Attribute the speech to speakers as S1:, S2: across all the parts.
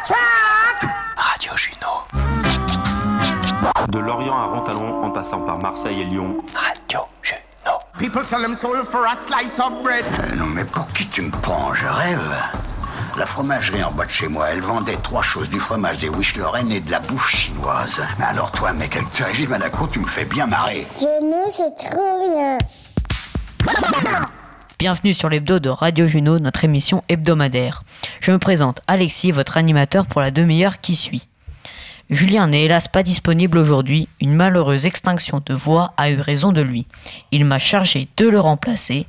S1: Radio Juno. De Lorient à Rontalon en passant par Marseille et Lyon. Radio Juno.
S2: People sell them soul for a slice of bread.
S3: Euh, non mais pour qui tu me prends? Je rêve. La fromagerie en bas de chez moi, elle vendait trois choses, du fromage, des wish Lorraine et de la bouffe chinoise. Mais alors toi, mec, avec tes régimes à la cour, tu me fais bien marrer.
S4: Juno, c'est trop rien.
S5: Bienvenue sur l'hebdo de Radio Juno, notre émission hebdomadaire. Je me présente Alexis, votre animateur pour la demi-heure qui suit. Julien n'est hélas pas disponible aujourd'hui, une malheureuse extinction de voix a eu raison de lui. Il m'a chargé de le remplacer,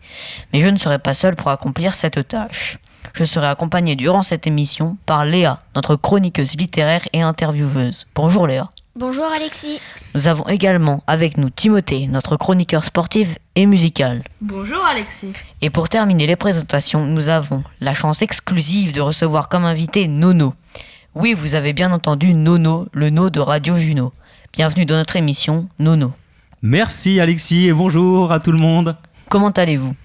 S5: mais je ne serai pas seul pour accomplir cette tâche. Je serai accompagné durant cette émission par Léa, notre chroniqueuse littéraire et intervieweuse. Bonjour Léa.
S6: Bonjour Alexis.
S5: Nous avons également avec nous Timothée, notre chroniqueur sportif et musical.
S7: Bonjour Alexis.
S5: Et pour terminer les présentations, nous avons la chance exclusive de recevoir comme invité Nono. Oui, vous avez bien entendu Nono, le no de Radio Juno. Bienvenue dans notre émission Nono.
S8: Merci Alexis et bonjour à tout le monde.
S5: Comment allez-vous?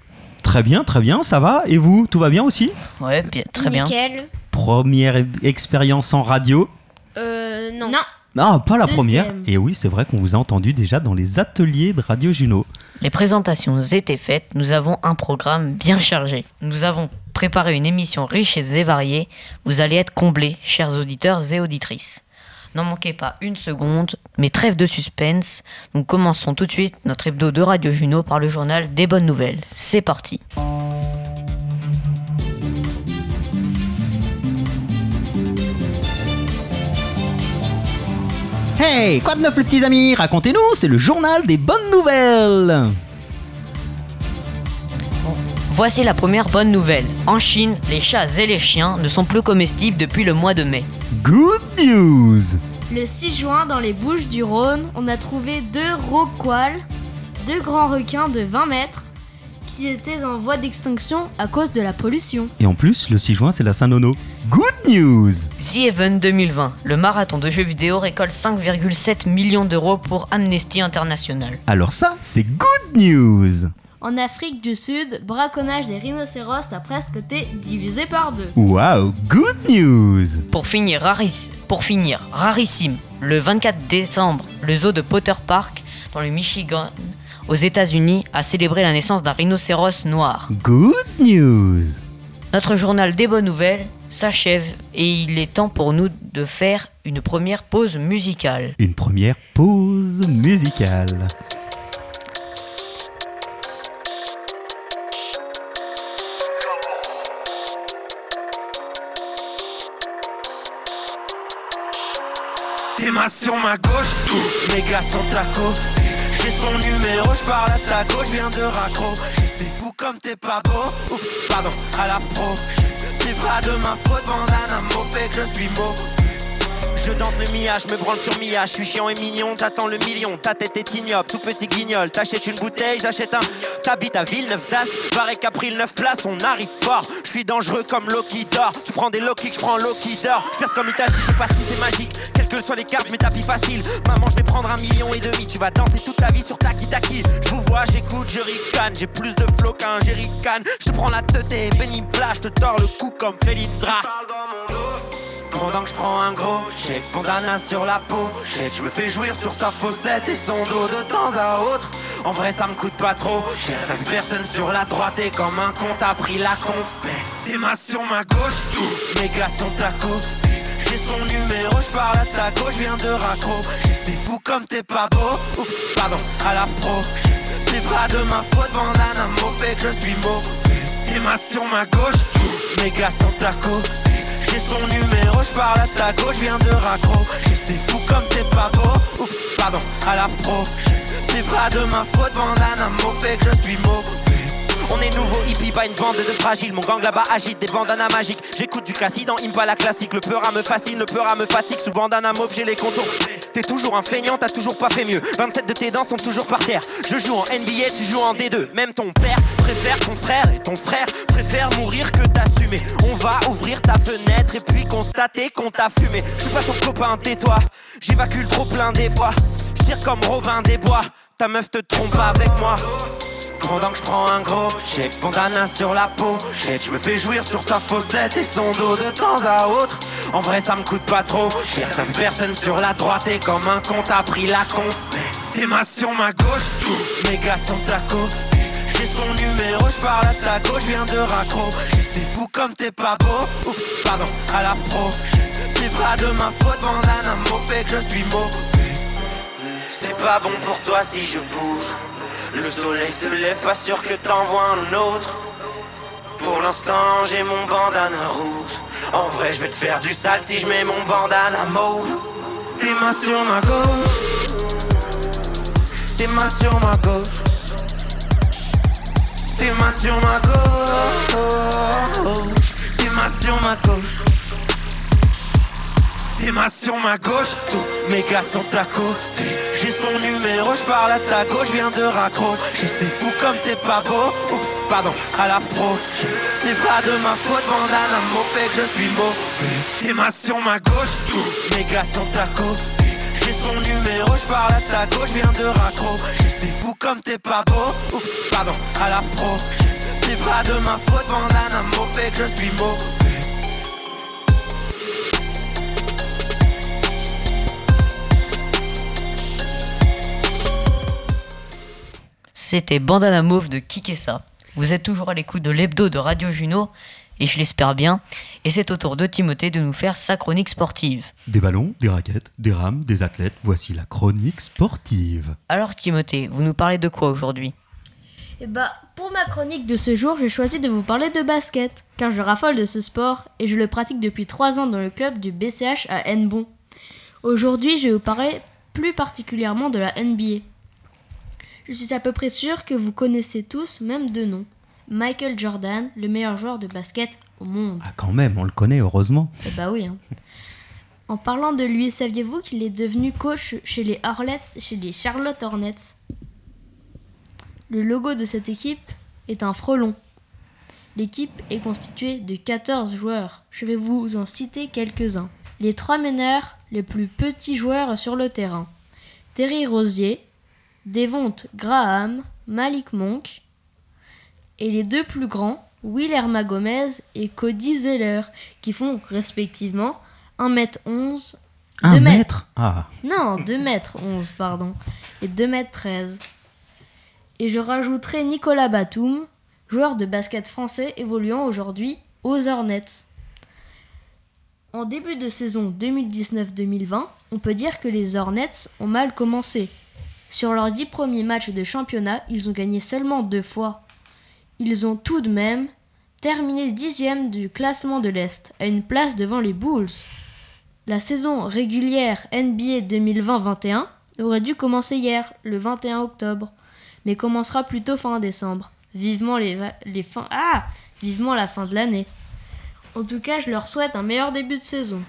S8: Très bien, très bien, ça va. Et vous, tout va bien aussi?
S5: Ouais, bien, très bien.
S6: Nickel.
S8: Première e- expérience en radio?
S6: Euh, non.
S7: Non.
S8: Non, pas la
S7: Deuxième.
S8: première. Et oui, c'est vrai qu'on vous a entendu déjà dans les ateliers de Radio Juno.
S5: Les présentations étaient faites, nous avons un programme bien chargé. Nous avons préparé une émission riche et variée. Vous allez être comblés, chers auditeurs et auditrices. N'en manquez pas une seconde, mais trêve de suspense. Nous commençons tout de suite notre hebdo de Radio Juno par le journal des bonnes nouvelles. C'est parti.
S8: Hey, quoi de neuf les petits amis? Racontez-nous, c'est le journal des bonnes nouvelles.
S5: Voici la première bonne nouvelle. En Chine, les chats et les chiens ne sont plus comestibles depuis le mois de mai.
S8: Good news
S7: Le 6 juin, dans les Bouches du Rhône, on a trouvé deux rocquals, deux grands requins de 20 mètres, qui étaient en voie d'extinction à cause de la pollution.
S8: Et en plus, le 6 juin, c'est la Saint-Nono. Good news
S5: Sea Even 2020, le marathon de jeux vidéo récolte 5,7 millions d'euros pour Amnesty International.
S8: Alors ça, c'est good news
S7: En Afrique du Sud, braconnage des rhinocéros a presque été divisé par deux.
S8: Wow, good news
S5: Pour finir, raris- pour finir, rarissime, le 24 décembre, le zoo de Potter Park, dans le Michigan, aux États-Unis, a célébré la naissance d'un rhinocéros noir.
S8: Good news
S5: Notre journal des bonnes nouvelles s'achève et il est temps pour nous de faire une première pause musicale.
S8: Une première pause musicale.
S9: Tes mains sur ma gauche, tous mes gars sont à côté. J'ai son numéro, je parle à ta gauche, je viens de raccro. C'est fou comme t'es pas beau. Oups, pardon, à la pro. C'est pas de ma faute, bandana mot fait que je suis mauvais. Je danse le mia, je me branle sur mia, je suis chiant et mignon, t'attends le million, ta tête est ignoble, tout petit guignol, t'achètes une bouteille, j'achète un, t'habites à Villeneuve d'Ascq, paraît qu'a pris le 9 places, on arrive fort, je suis dangereux comme Loki d'or, tu prends des Loki, je prends Loki d'or, je perce comme Itachi, je sais pas si c'est magique, quelles que soient les cartes, mais tapis facile, maman je vais prendre un million et demi, tu vas danser toute ta vie sur Taki Taki, je vous vois, j'écoute, je ricane, j'ai plus de flow qu'un jerrycan, je te prends la tête et Benny je te tords le cou comme Felindra. Pendant que je prends un gros chèque, bandana sur la peau je me fais jouir sur sa fossette et son dos de temps à autre. En vrai, ça me coûte pas trop cher. T'as vu personne sur la droite et comme un con, t'as pris la conf. Mais mains sur ma gauche, tous mes gars sont à. J'ai son numéro, je parle à ta gauche, viens de raccro. C'est fou comme t'es pas beau. Oups, pardon, à la pro. C'est pas de ma faute, bandana mauvais je suis mauvais. Tes mains sur ma gauche, tous mes gars sont à. J'ai son numéro, je parle à ta gauche, je viens de raccro. C'est fou comme t'es pas beau. Oups, pardon, à la pro. C'est pas de ma faute, bandana mauvais que je suis mauvais. On est nouveau hippie, pas une bande de fragiles. Mon gang là-bas agite des bandanas magiques. J'écoute du classique dans Impala classique. Le peur à me fascine, le peur à me fatigue. Sous bandana mauve, j'ai les contours. T'es toujours un feignant, t'as toujours pas fait mieux. 27 de tes dents sont toujours par terre. Je joue en NBA, tu joues en D2. Même ton père préfère ton frère et ton frère préfère mourir que d'assumer. On va ouvrir ta fenêtre et puis constater qu'on t'a fumé. Je suis pas ton copain, tais-toi. J'évacue le trop plein des fois. Tire comme Robin des Bois. Ta meuf te trompe avec moi. Pendant que je prends un gros chèque bandana sur la peau je me fais jouir sur sa faussette et son dos de temps à autre En vrai ça me coûte pas trop cher T'as vu personne sur la droite et comme un con t'as pris la conf T'es ma sur ma gauche, tous mes gars sont à j'ai son numéro, je parle à ta gauche, je viens de raccro. C'est fou comme t'es pas beau. Oups, pardon, à la pro. C'est pas de ma faute, bandana mauvais que je suis mauvais. C'est pas bon pour toi si je bouge. Le soleil se lève, pas sûr que t'envoies un autre. Pour l'instant, j'ai mon bandana rouge. En vrai, je vais te faire du sale si je mets mon bandana mauve. Tes mains sur ma gauche. Tes mains sur ma gauche. Tes mains sur ma gauche. Tes mains sur ma gauche. Tes mains sur ma gauche, tous mes gars sont à côté. J'ai son numéro, je parle à ta gauche, viens de raccrocher. C'est fou comme t'es pas beau. Oups, pardon, à la C'est pas de ma faute, bandana fait que je suis mauvais. Tes mains sur ma gauche, tous mes gars sont à côté. J'ai son numéro, je parle à ta gauche, viens de raccrocher. C'est fou comme t'es pas beau. Oups, pardon, à la C'est pas de ma faute, bandana fait que je suis mauvais.
S5: C'était Bandana Mauve de Kikessa. Vous êtes toujours à l'écoute de l'hebdo de Radio Juno, et je l'espère bien, et c'est au tour de Timothée de nous faire sa chronique sportive.
S10: Des ballons, des raquettes, des rames, des athlètes, voici la chronique sportive.
S5: Alors Timothée, vous nous parlez de quoi aujourd'hui?
S7: Eh bah, pour ma chronique de ce jour, j'ai choisi de vous parler de basket, car je raffole de ce sport et je le pratique depuis 3 ans dans le club du BCH à Hennebon. Aujourd'hui, je vais vous parler plus particulièrement de la NBA. Je suis à peu près sûr que vous connaissez tous, même de nom. Michael Jordan, le meilleur joueur de basket au monde.
S10: Ah quand même, on le connaît heureusement.
S7: Eh bah oui. Hein. En parlant de lui, saviez-vous qu'il est devenu coach chez les, chez les Charlotte Hornets? Le logo de cette équipe est un frelon. L'équipe est constituée de 14 joueurs. Je vais vous en citer quelques-uns. Les trois meneurs, les plus petits joueurs sur le terrain. Terry Rosier, Devonte Graham, Malik Monk, et les deux plus grands, Willerma Gomez et Cody Zeller, qui font respectivement 1m11.
S10: 1 mètre? Ah
S7: Non, 2m11, pardon. Et 2m13. Et je rajouterai Nicolas Batum, joueur de basket français évoluant aujourd'hui aux Hornets. En début de saison 2019-2020, on peut dire que les Hornets ont mal commencé. Sur leurs dix premiers matchs de championnat, ils ont gagné seulement deux fois. Ils ont tout de même terminé dixième du classement de l'Est, à une place devant les Bulls. La saison régulière NBA 2020-21 aurait dû commencer hier, le 21 octobre, mais commencera plutôt fin décembre. Vivement les. Ah Vivement la fin de l'année. En tout cas, je leur souhaite un meilleur début de saison.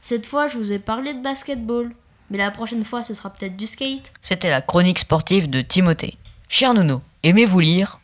S7: Cette fois, je vous ai parlé de basketball. Mais la prochaine fois, ce sera peut-être du skate.
S5: C'était la chronique sportive de Timothée. Cher Nono, aimez-vous lire?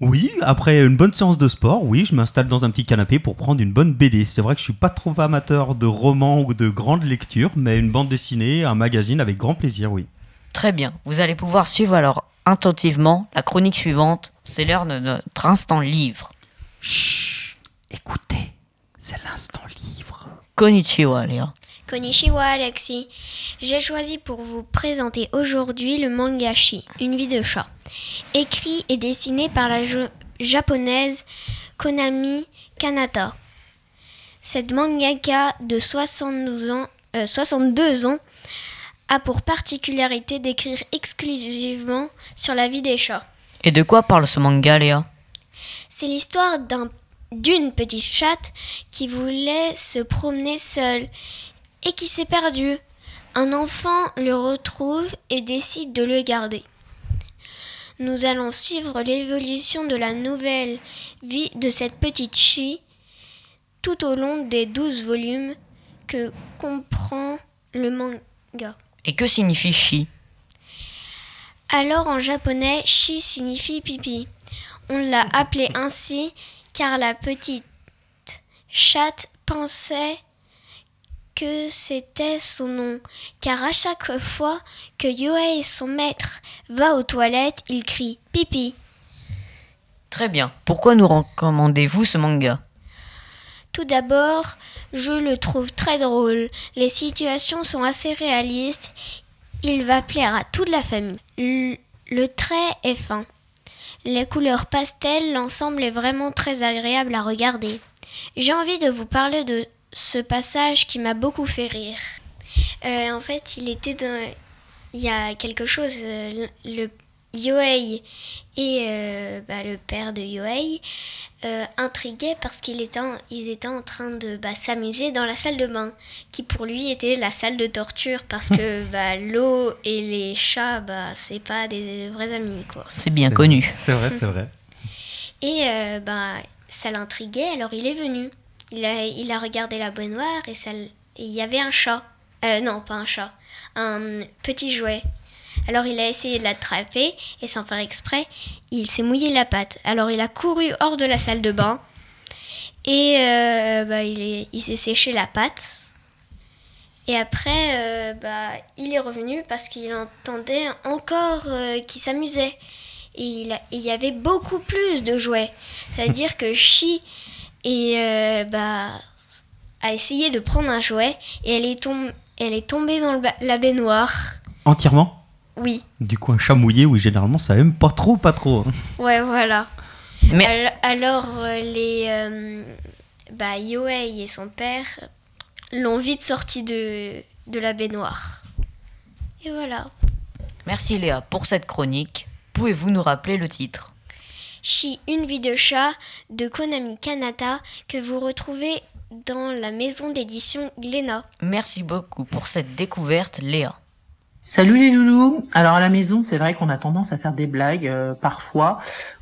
S10: Oui, après une bonne séance de sport, oui, je m'installe dans un petit canapé pour prendre une bonne BD. C'est vrai que je suis pas trop amateur de romans ou de grandes lectures, mais une bande dessinée, un magazine avec grand plaisir, oui.
S5: Très bien, vous allez pouvoir suivre alors attentivement la chronique suivante. C'est l'heure de notre instant livre.
S10: Chut, écoutez, c'est l'instant livre.
S5: Konnichiwa, Léa.
S6: Konnichiwa Alexis. J'ai choisi pour vous présenter aujourd'hui le mangashi, une vie de chat, écrit et dessiné par la japonaise Konami Kanata. Cette mangaka de 72 ans, 62 euh, ans a pour particularité d'écrire exclusivement sur la vie des chats.
S5: Et de quoi parle ce manga, Léa?
S6: C'est l'histoire d'une petite chatte qui voulait se promener seule et qui s'est perdu. Un enfant le retrouve et décide de le garder. Nous allons suivre l'évolution de la nouvelle vie de cette petite chi tout au long des douze volumes que comprend le manga.
S5: Et que signifie chi?
S6: Alors en japonais, chi signifie pipi. On l'a appelé ainsi car la petite chatte pensait que c'était son nom, car à chaque fois que Yohei, son maître, va aux toilettes, il crie pipi,
S5: Très bien. Pourquoi nous recommandez-vous ce manga?
S6: Tout d'abord, je le trouve très drôle. Les situations sont assez réalistes. Il va plaire à toute la famille. Le, le trait est fin. Les couleurs pastel, l'ensemble est vraiment très agréable à regarder. J'ai envie de vous parler de ce passage qui m'a beaucoup fait rire. Euh, en fait, il était dans... Il y a quelque chose, euh, le Yohei et euh, bah, le père de Yohei euh, intriguaient parce qu'ils étaient, étaient en train de bah, s'amuser dans la salle de bain, qui pour lui était la salle de torture parce que bah, l'eau et les chats, bah, c'est pas des vrais amis. Quoi.
S5: C'est bien connu.
S10: C'est vrai, c'est vrai.
S6: Et euh, bah, ça l'intriguait, alors il est venu. Il a, il a regardé la baignoire et il y avait un chat. Euh, non, pas un chat. Un petit jouet. Alors il a essayé de l'attraper et sans faire exprès, il s'est mouillé la patte. Alors il a couru hors de la salle de bain et euh, bah, il est- il s'est séché la patte. Et après, euh, bah, il est revenu parce qu'il entendait encore euh, qu'il s'amusait. Et il, il y avait beaucoup plus de jouets. C'est-à-dire que Chi et, euh, bah, a essayé de prendre un jouet et elle est, tom- elle est tombée dans la baignoire.
S10: Entièrement?
S6: Oui,
S10: Du coup, un chat mouillé, oui, généralement, ça aime pas trop, pas trop. hein.
S6: ouais, voilà.
S5: Mais-
S6: Al- Alors, euh, les euh, bah, Yohei et son père l'ont vite sorti de, de la baignoire. Et voilà.
S5: Merci Léa pour cette chronique. Pouvez-vous nous rappeler le titre?
S6: Chi, une vie de chat de Konami Kanata que vous retrouvez dans la maison d'édition Glénat.
S5: Merci beaucoup pour cette découverte Léa.
S11: Salut les loulous Alors à la maison, c'est vrai qu'on a tendance à faire des blagues euh, parfois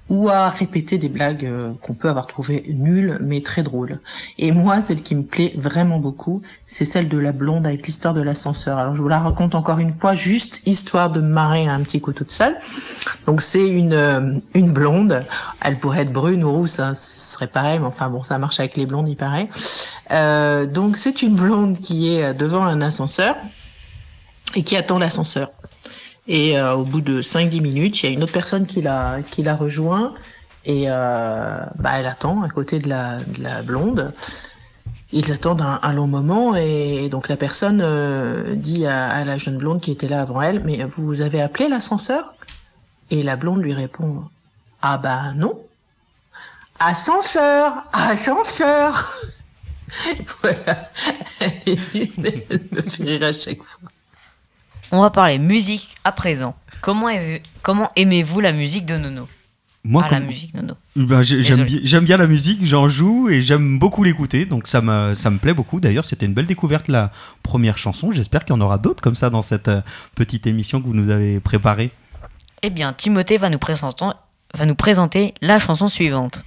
S11: ou à répéter des blagues euh, qu'on peut avoir trouvées nulles mais très drôles. Et moi, celle qui me plaît vraiment beaucoup, c'est celle de la blonde avec l'histoire de l'ascenseur. Alors je vous la raconte encore une fois, juste histoire de me marrer un petit coup toute seule. Donc c'est une euh, une blonde, elle pourrait être brune ou rousse, hein, ce serait pareil, mais enfin bon, ça marche avec les blondes, il paraît. Donc c'est une blonde qui est devant un ascenseur et qui attend l'ascenseur. Et euh, au bout de 5-10 minutes, il y a une autre personne qui la, qui la rejoint et euh, bah, elle attend à côté de la, de la blonde. Ils attendent un, un long moment et donc la personne euh, dit à, à la jeune blonde qui était là avant elle, mais vous avez appelé l'ascenseur? Et la blonde lui répond, ah bah non. Ascenseur, ascenseur. voilà. elle me fait rire à chaque fois.
S5: On va parler musique à présent. Comment, aimez- comment aimez-vous la musique de Nono?
S10: Moi,
S5: Ah, la musique Nono.
S10: Ben, j'ai- j'aime bien, la musique, j'en joue et j'aime beaucoup l'écouter, donc ça me, ça me plaît beaucoup. D'ailleurs, c'était une belle découverte la première chanson. J'espère qu'il y en aura d'autres comme ça dans cette euh, petite émission que vous nous avez préparée.
S5: Eh bien, Timothée va nous, présenter, va nous présenter la chanson suivante.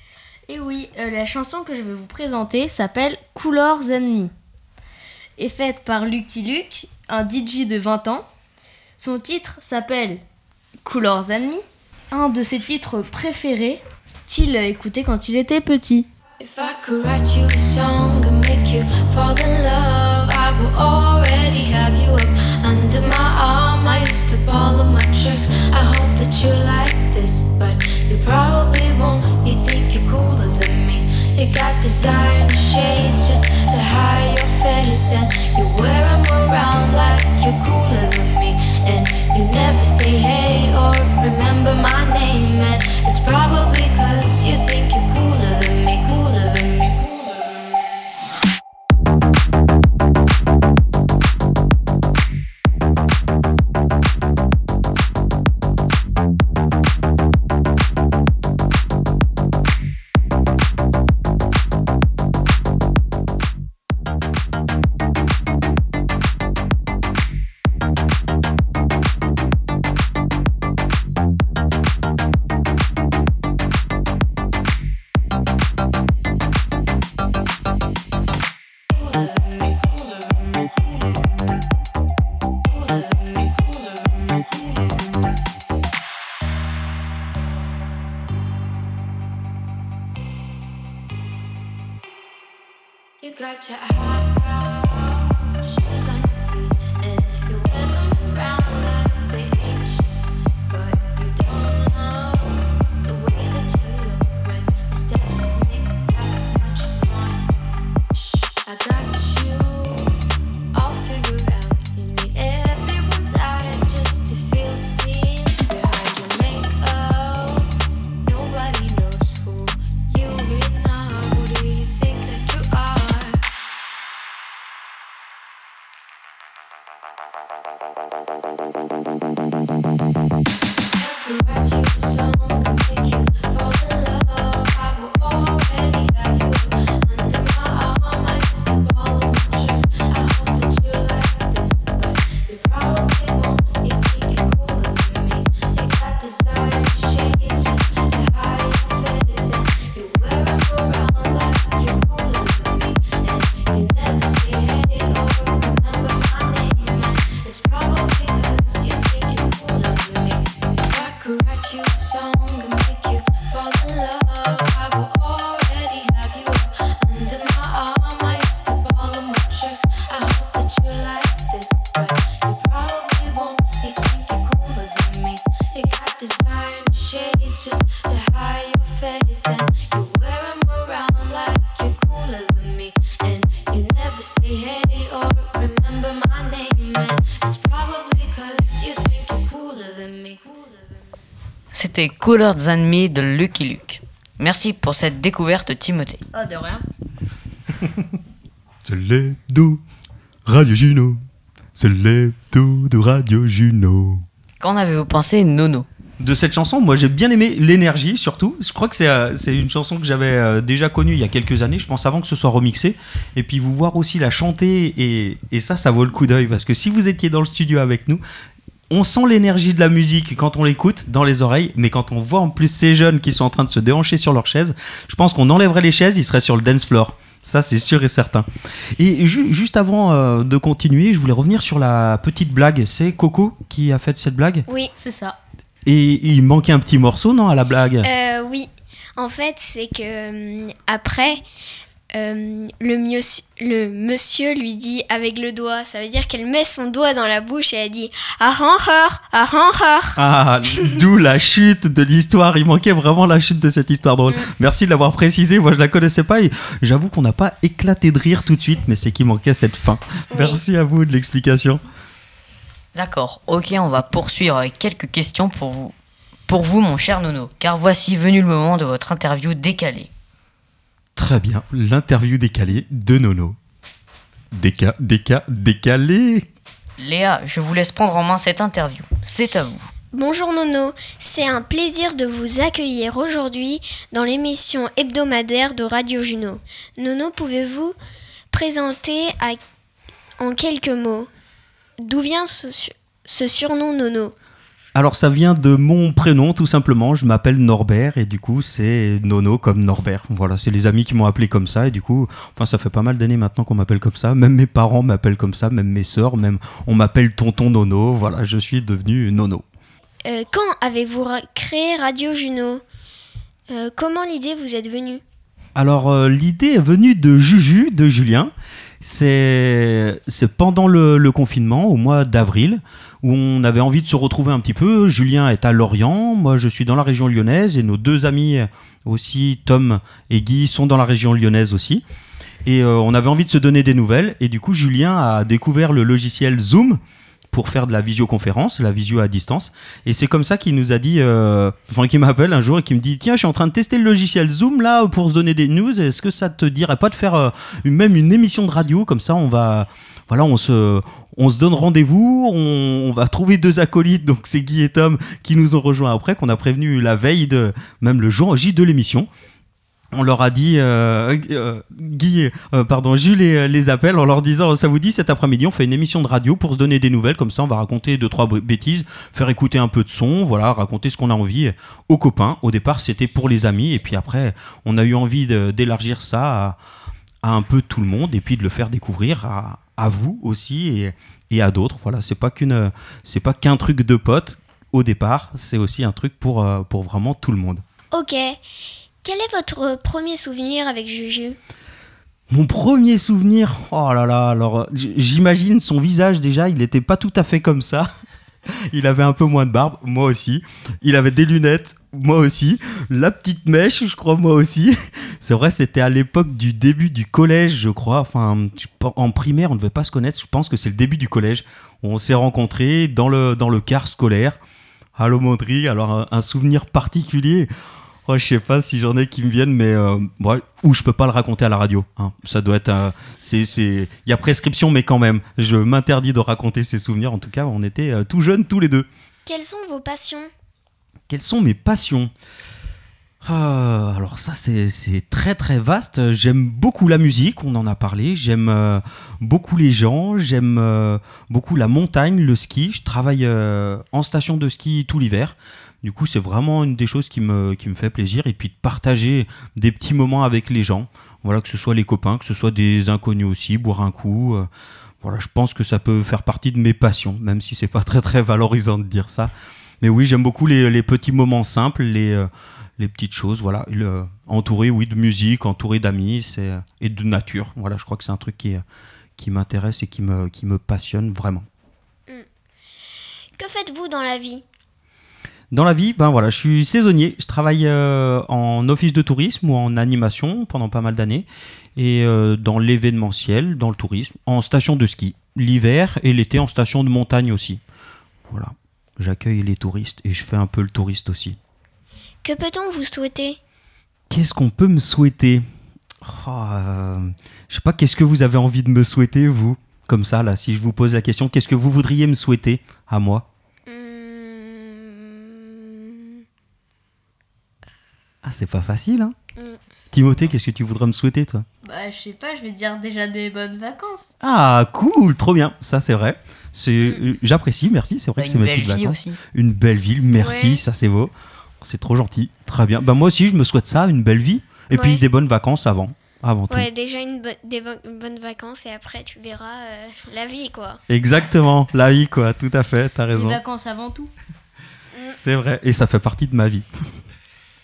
S7: Et oui, euh, la chanson que je vais vous présenter s'appelle Couleurs Ennemies. Est faite par Lucky Luke, un DJ de 20 ans. Son titre s'appelle Couleurs Ennemies, un de ses titres préférés qu'il écoutait quand il était petit.
S12: If I could write you a song and make you fall in love, I would already have you up under my arm. I used to all of my tricks. I hope that you like this, but you probably won't. You think you're cooler than me. You got designer shades just to hide your face, You got your high Cooler Than Me
S5: de Lucky Luke. Merci pour cette découverte, Timothée.
S7: Ah, de rien.
S10: C'est l'hebdo Radio Juno. C'est l'hebdo de Radio Juno.
S5: Qu'en avez-vous pensé, Nono?
S10: De cette chanson, moi j'ai bien aimé l'énergie surtout. Je crois que c'est euh, une chanson que j'avais euh, déjà connue il y a quelques années, je pense avant que ce soit remixé. Et puis vous voir aussi la chanter, et, et ça, ça vaut le coup d'œil. Parce que si vous étiez dans le studio avec nous, on sent l'énergie de la musique quand on l'écoute dans les oreilles, mais quand on voit en plus ces jeunes qui sont en train de se déhancher sur leurs chaises, je pense qu'on enlèverait les chaises, ils seraient sur le dance floor. Ça, c'est sûr et certain. Et ju- juste avant euh, de continuer, je voulais revenir sur la petite blague. C'est Coco qui a fait cette blague?
S6: Oui.
S7: C'est ça.
S10: Et il manquait un petit morceau, non, à la blague?
S6: Euh, oui. En fait, c'est que hum, après, euh, le, mieux- le monsieur lui dit avec le doigt. Ça veut dire qu'elle met son doigt dans la bouche et elle dit Ah ah ah ah ah ah.
S10: Ah, d'où la chute de l'histoire. Il manquait vraiment la chute de cette histoire drôle. Merci de l'avoir précisé. Moi, je la connaissais pas. et J'avoue qu'on n'a pas éclaté de rire tout de suite, mais c'est qu'il manquait cette fin. Merci à vous de l'explication.
S5: D'accord, ok, on va poursuivre avec quelques questions pour vous. Pour vous, mon cher Nono, car voici venu le moment de votre interview décalée.
S10: Très bien, l'interview décalée de Nono. Déca, déca, décalé.
S5: Léa, je vous laisse prendre en main cette interview. C'est à vous.
S6: Bonjour Nono, c'est un plaisir de vous accueillir aujourd'hui dans l'émission hebdomadaire de Radio Juno. Nono, pouvez-vous présenter à- en quelques mots d'où vient ce, su- ce surnom Nono?
S10: Alors ça vient de mon prénom tout simplement, je m'appelle Norbert et du coup c'est Nono comme Norbert. Voilà, c'est les amis qui m'ont appelé comme ça et du coup, enfin ça fait pas mal d'années maintenant qu'on m'appelle comme ça, même mes parents m'appellent comme ça, même mes sœurs, même on m'appelle tonton Nono, voilà, je suis devenu Nono.
S6: Euh, Quand avez-vous créé Radio Juno? Euh, Comment l'idée vous est venue?
S10: Alors euh, l'idée est venue de Juju, de Julien. C'est pendant le, le confinement, au mois d'avril, où on avait envie de se retrouver un petit peu. Julien est à Lorient, moi je suis dans la région lyonnaise, et nos deux amis aussi, Tom et Guy, sont dans la région lyonnaise aussi. Et euh, on avait envie de se donner des nouvelles, et du coup Julien a découvert le logiciel Zoom pour faire de la visioconférence, la visio à distance. Et c'est comme ça qu'il nous a dit, euh, enfin qu'il m'appelle un jour et qui me dit, tiens, je suis en train de tester le logiciel Zoom là pour se donner des news. Est-ce que ça te dirait pas de faire euh, même une émission de radio? Comme ça On va, voilà, on se, on se donne rendez-vous, on, on va trouver deux acolytes, donc c'est Guy et Tom qui nous ont rejoints après, qu'on a prévenu la veille de, même le jour J de l'émission on leur a dit, euh, euh, Guy, euh, pardon, Jules les, les appelle en leur disant, ça vous dit cet après-midi, on fait une émission de radio pour se donner des nouvelles, comme ça on va raconter deux trois bêtises, faire écouter un peu de son, voilà, raconter ce qu'on a envie aux copains. Au départ c'était pour les amis, et puis après on a eu envie d'élargir ça à, un peu tout le monde, et puis de le faire découvrir à, vous aussi et, à d'autres. Voilà, c'est pas qu'une, c'est pas qu'un truc de potes. Au départ, c'est aussi un truc pour, pour vraiment tout le monde.
S6: Ok. Quel est votre premier souvenir avec Juju?
S10: Mon premier souvenir, oh là là, alors euh, j'imagine son visage déjà, il n'était pas tout à fait comme ça. Il avait un peu moins de barbe, moi aussi. Il avait des lunettes, moi aussi. La petite mèche, je crois, moi aussi. C'est vrai, c'était à l'époque du début du collège, je crois. En primaire, on ne devait pas se connaître. Je pense que c'est le début du collège on s'est rencontrés dans le, dans le car scolaire à l'Aumônerie. Alors, un souvenir particulier. Oh, je sais pas si j'en ai qui me viennent, mais euh, ou je peux pas le raconter à la radio. hein. Ça doit être, euh, c'est, c'est, il y a prescription, mais quand même, je m'interdis de raconter ces souvenirs. En tout cas, on était euh, tout jeunes tous les deux.
S6: Quelles sont vos passions?
S10: Quelles sont mes passions? Ah, Alors ça, c'est, c'est très très vaste. J'aime beaucoup la musique, on en a parlé. J'aime euh, beaucoup les gens. J'aime euh, beaucoup la montagne, le ski. Je travaille en station de ski tout l'hiver. Du coup, c'est vraiment une des choses qui me, qui me fait plaisir. Et puis de partager des petits moments avec les gens. Voilà, que ce soit les copains, que ce soit des inconnus aussi, boire un coup. euh, voilà, je pense que ça peut faire partie de mes passions, même si c'est pas très très valorisant de dire ça. Mais oui, j'aime beaucoup les, les petits moments simples, les, euh, les petites choses. Voilà, Le- entouré, oui, de musique, entouré d'amis, et de nature. Voilà, je crois que c'est un truc qui qui m'intéresse et qui me, qui me passionne vraiment.
S6: Que faites-vous dans la vie?
S10: Dans la vie, ben voilà, je suis saisonnier. Je travaille euh, en office de tourisme ou en animation pendant pas mal d'années. Et euh, dans l'événementiel, dans le tourisme, en station de ski. L'hiver et l'été en station de montagne aussi. Voilà, j'accueille les touristes et je fais un peu le touriste aussi.
S6: Que peut-on vous souhaiter?
S10: Qu'est-ce qu'on peut me souhaiter? Oh, euh, Je sais pas, qu'est-ce que vous avez envie de me souhaiter, vous? Comme ça, là, si je vous pose la question, qu'est-ce que vous voudriez me souhaiter à moi? Ah, c'est pas facile, hein
S7: Mm.
S10: Timothée, qu'est-ce que tu voudrais me souhaiter, toi?
S7: Bah, je sais pas, je vais dire déjà des bonnes vacances.
S10: Ah, cool, trop bien, ça c'est vrai. C'est, euh, j'apprécie, merci. C'est vrai
S5: Bah,
S10: que
S5: une
S10: c'est petites
S5: vie
S10: vacances.
S5: aussi.
S10: Une belle ville, merci,
S6: Ouais.
S10: ça c'est beau. C'est trop gentil, très bien. Bah moi aussi, je me souhaite ça, une belle vie, et puis des bonnes vacances avant, avant tout.
S6: Ouais, déjà une bo- des bo- bonnes vacances et après tu verras euh, la vie quoi.
S10: Exactement, la vie quoi, tout à fait, t'as
S7: Les
S10: raison.
S7: vacances avant tout.
S10: C'est vrai, et ça fait partie de ma vie.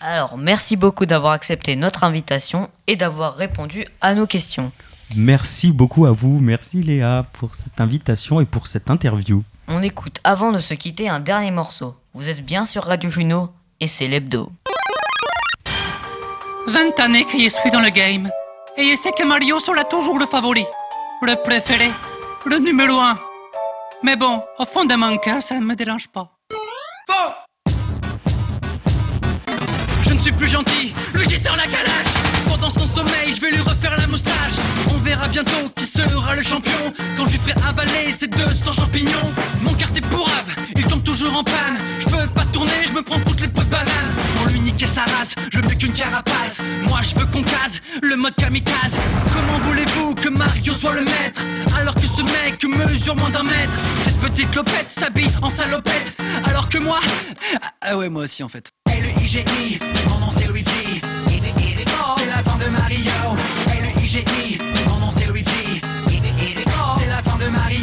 S5: Alors, merci beaucoup d'avoir accepté notre invitation et d'avoir répondu à nos questions.
S10: Merci beaucoup à vous, merci Léa pour cette invitation et pour cette interview.
S5: On écoute avant de se quitter un dernier morceau. Vous êtes bien sur Radio Juno et c'est l'hebdo.
S13: 20 années que je suis dans le game. Et je sais que Mario sera toujours le favori, le préféré, le numéro un. Mais bon, au fond de mon cœur, ça ne me dérange pas. Suis plus gentil, Luigi sort la calage. Pendant son sommeil, je vais lui refaire la moustache. On verra bientôt qui sera le champion. Quand je lui ferai avaler ces 200 champignons. Mon carte est pourrave, il tombe toujours en panne. Je peux pas tourner, je me prends toutes les pots de. Pour lui niquer sa race, je mets qu'une carapace. Moi je veux qu'on case le mode kamikaze. Comment voulez-vous que Mario soit le maître? Alors que ce mec mesure moins d'un mètre. Cette petite clopette s'habille en salopette. Alors que moi. Ah ouais, moi aussi en fait. L-I-G-I, mon nom c'est Luigi. C'est la fin de Mario. L-I-G-I, mon nom c'est Luigi. C'est la fin de Mario.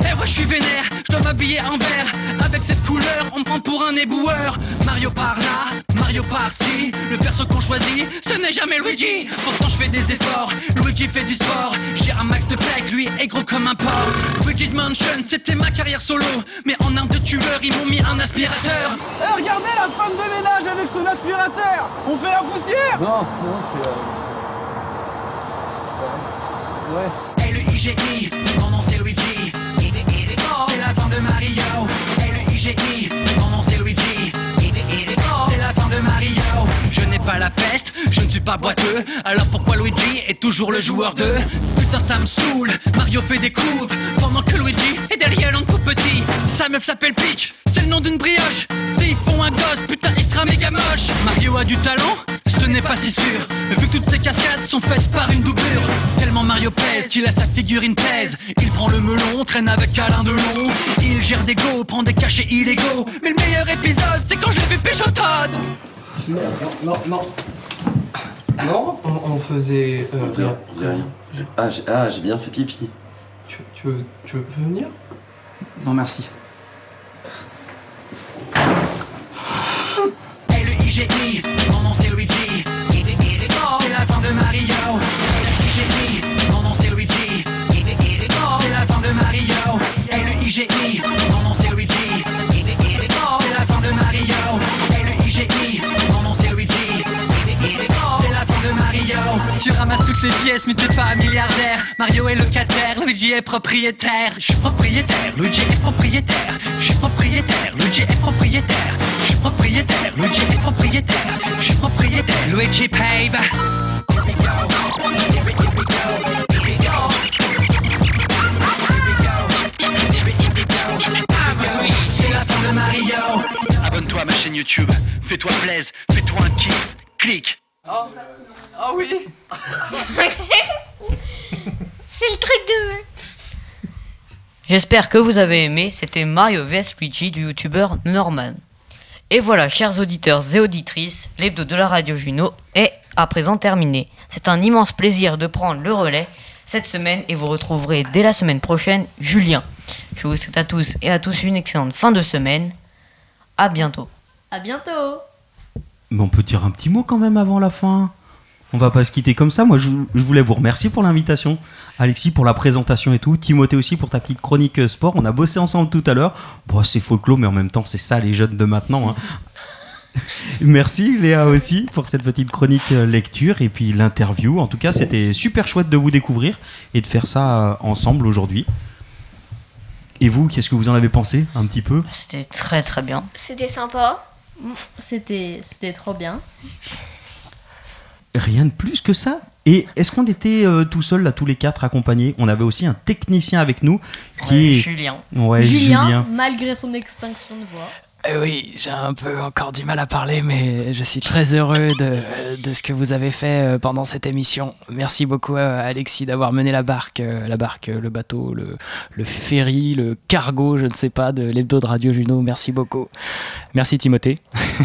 S13: Eh ouais, je suis vénère, je dois m'habiller en vert. Avec cette couleur, on me prend pour un éboueur. Mario par là, Mario par ci. Le perso qu'on choisit, ce n'est jamais Luigi. Pourtant, je fais des efforts. Luigi fait du sport. J'ai un max de flex, lui est gros comme un porc. Luigi's Mansion, c'était ma carrière solo. Mais en arme de tueur, ils m'ont mis un aspirateur.
S14: Eh, regardez la femme de ménage avec son aspirateur On fait la poussière Non, non, c'est... Ouais.
S13: L-I-G-I, mon nom boiteux. Alors pourquoi Luigi est toujours le joueur 2 Putain, ça me saoule. Mario fait des couves pendant que Luigi est derrière tout petit. Sa meuf s'appelle Peach, c'est le nom d'une brioche. S'ils font un gosse, putain, il sera méga moche. Mario a du talent ce n'est pas si sûr, vu que toutes ces cascades sont faites par une doublure. Tellement Mario pèse qu'il a sa figurine pèse. Il prend le melon, traîne avec Alain Delon. Il gère des go, prend des cachets illégaux. Mais le meilleur épisode, c'est quand je l'ai vu pécho Todd.
S14: Non, non, non. Non, on, on faisait... euh,
S15: On faisait-
S14: rien.
S15: on faisait rien. J'ai- Ah, j'ai ah, j'ai bien fait pipi.
S14: Tu, tu veux, tu veux venir? Non, merci.
S13: L-I-G-I, mon nom c'est Luigi. C'est la fin de Mario. L-I-G-I, mon nom c'est Luigi. C'est la fin de Mario. L-I-G-I, toutes les pièces, mais t'es pas milliardaire. Mario est locataire, Luigi est propriétaire. Je suis propriétaire, Luigi est propriétaire. Je suis propriétaire, Luigi est propriétaire. Je suis propriétaire, Luigi est propriétaire. Je suis propriétaire, Luigi paye. C'est la fin de Mario.
S16: Abonne-toi à ma chaîne YouTube. Fais-toi plaise. Fais-toi un kiff. Clique.
S14: Ah, ah oui
S6: C'est le truc de.
S5: J'espère que vous avez aimé, c'était Mario vs Luigi du youtubeur Norman. Et voilà, chers auditeurs et auditrices, l'hebdo de la radio Juno est à présent terminé. C'est un immense plaisir de prendre le relais cette semaine et vous retrouverez dès la semaine prochaine Julien. Je vous souhaite à tous et à tous une excellente fin de semaine. À bientôt.
S7: À bientôt
S10: Mais on peut dire un petit mot quand même avant la fin. On va pas se quitter comme ça. Moi, je, je voulais vous remercier pour l'invitation. Alexis pour la présentation et tout. Timothée aussi pour ta petite chronique euh, sport. On a bossé ensemble tout à l'heure. Bon, c'est folklore, mais en même temps, c'est ça les jeunes de maintenant. hein. Merci Léa aussi pour cette petite chronique euh, lecture et puis l'interview. En tout cas, c'était super chouette de vous découvrir et de faire ça euh, ensemble aujourd'hui. Et vous, qu'est-ce que vous en avez pensé un petit peu?
S5: C'était très très bien.
S6: C'était sympa.
S7: C'était c'était trop bien.
S10: Rien de plus que ça. Et est-ce qu'on était euh, tout seul là, tous les quatre accompagnés? On avait aussi un technicien avec nous qui
S5: Ouais,
S10: est
S5: Julien.
S10: Ouais,
S7: Julien,
S10: Julien.
S7: malgré son extinction de voix.
S17: Euh, oui, j'ai un peu encore du mal à parler, mais je suis très heureux de, ce que vous avez fait euh, pendant cette émission. Merci beaucoup à Alexis d'avoir mené la barque, euh, la barque, euh, le bateau, le ferry, le cargo, je ne sais pas, de l'hebdo de Radio Juno. Merci beaucoup. Merci Timothée.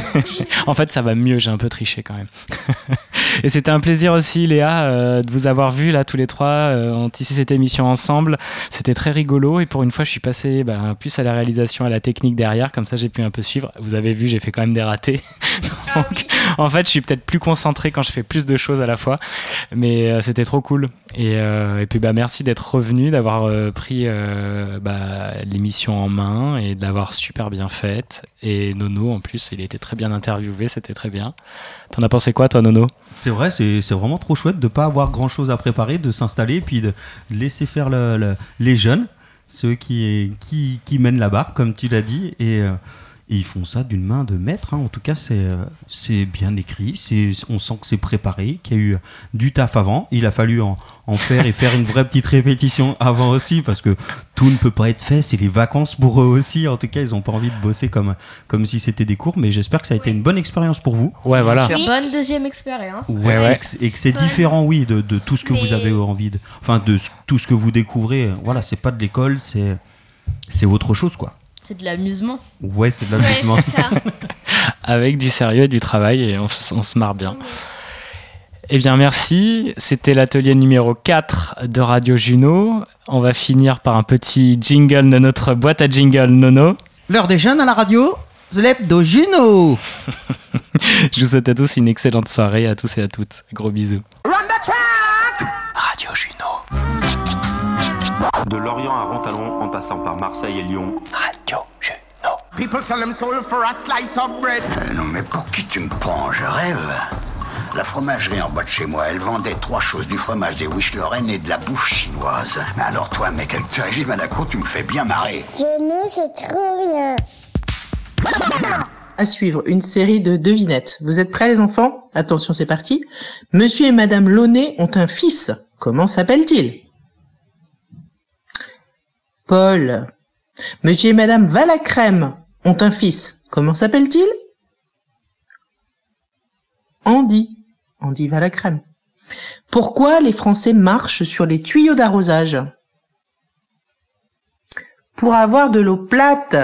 S17: en fait, ça va mieux, j'ai un peu triché quand même. Et c'était un plaisir aussi, Léa, euh, de vous avoir vu là tous les trois. Euh, on tissait cette émission ensemble. C'était très rigolo. Et pour une fois, je suis passé bah, plus à la réalisation, à la technique derrière. Comme ça, j'ai pu un peu suivre. Vous avez vu, j'ai fait quand même des ratés. Donc, en fait, je suis peut-être plus concentré quand je fais plus de choses à la fois. Mais euh, c'était trop cool. Et, euh, et puis, bah, merci d'être revenu, d'avoir pris bah, l'émission en main et de l'avoir super bien faite. Et Nono, en plus, il était très bien interviewé. C'était très bien. T'en as pensé quoi, toi, Nono?
S10: C'est vrai, c'est vraiment trop chouette de pas avoir grand chose à préparer, de s'installer et puis de laisser faire le- le- les jeunes, ceux qui, mènent la barque, comme tu l'as dit. Et, euh, et ils font ça d'une main de maître. hein. En tout cas, c'est euh, c'est bien écrit. c'est- On sent que c'est préparé, qu'il y a eu du taf avant. Il a fallu en, en faire et faire une vraie petite répétition avant aussi, parce que tout ne peut pas être fait. C'est les vacances pour eux aussi. En tout cas, ils n'ont pas envie de bosser comme, comme si c'était des cours. Mais j'espère que ça a été une bonne expérience pour vous.
S17: Ouais, voilà.
S7: Bonne deuxième expérience.
S10: Ouais, Et que c'est- et que c'est différent, oui, de, de tout ce que vous avez envie de. Enfin, de tout ce que vous découvrez. Voilà, c'est pas de l'école, c'est c'est autre chose, quoi.
S7: C'est de l'amusement.
S10: Ouais, c'est de l'amusement.
S17: avec du sérieux et du travail et on, se marre bien. Eh bien merci, c'était l'atelier numéro 4 de Radio Juno. On va finir par un petit jingle de notre boîte à jingle Nono.
S8: L'heure des jeunes à la radio, The Lebdo Juno.
S17: Je vous souhaite à tous une excellente soirée, à tous et à toutes. Gros bisous.
S9: Radio Juno.
S1: De Lorient à Rontalon en passant par Marseille et Lyon.
S9: Radio Juno.
S2: People sell them soul for a slice of bread.
S3: Euh, non, mais pour qui tu me prends? Je rêve. La fromagerie en bas de chez moi, elle vendait trois choses du fromage des Wish Lorraine et de la bouffe chinoise. Mais alors toi, mec, avec tes régimes à la con, tu me fais bien marrer.
S4: Genou, c'est trop rien.
S11: À suivre, une série de devinettes. Vous êtes prêts les enfants? Attention, c'est parti. Monsieur et Madame Launay ont un fils. Comment s'appelle-t-il? Paul. Monsieur et Madame Valacrème ont un fils. Comment s'appelle-t-il? Andy. Andy Valacrème. Pourquoi les Français marchent sur les tuyaux d'arrosage? Pour avoir de l'eau plate.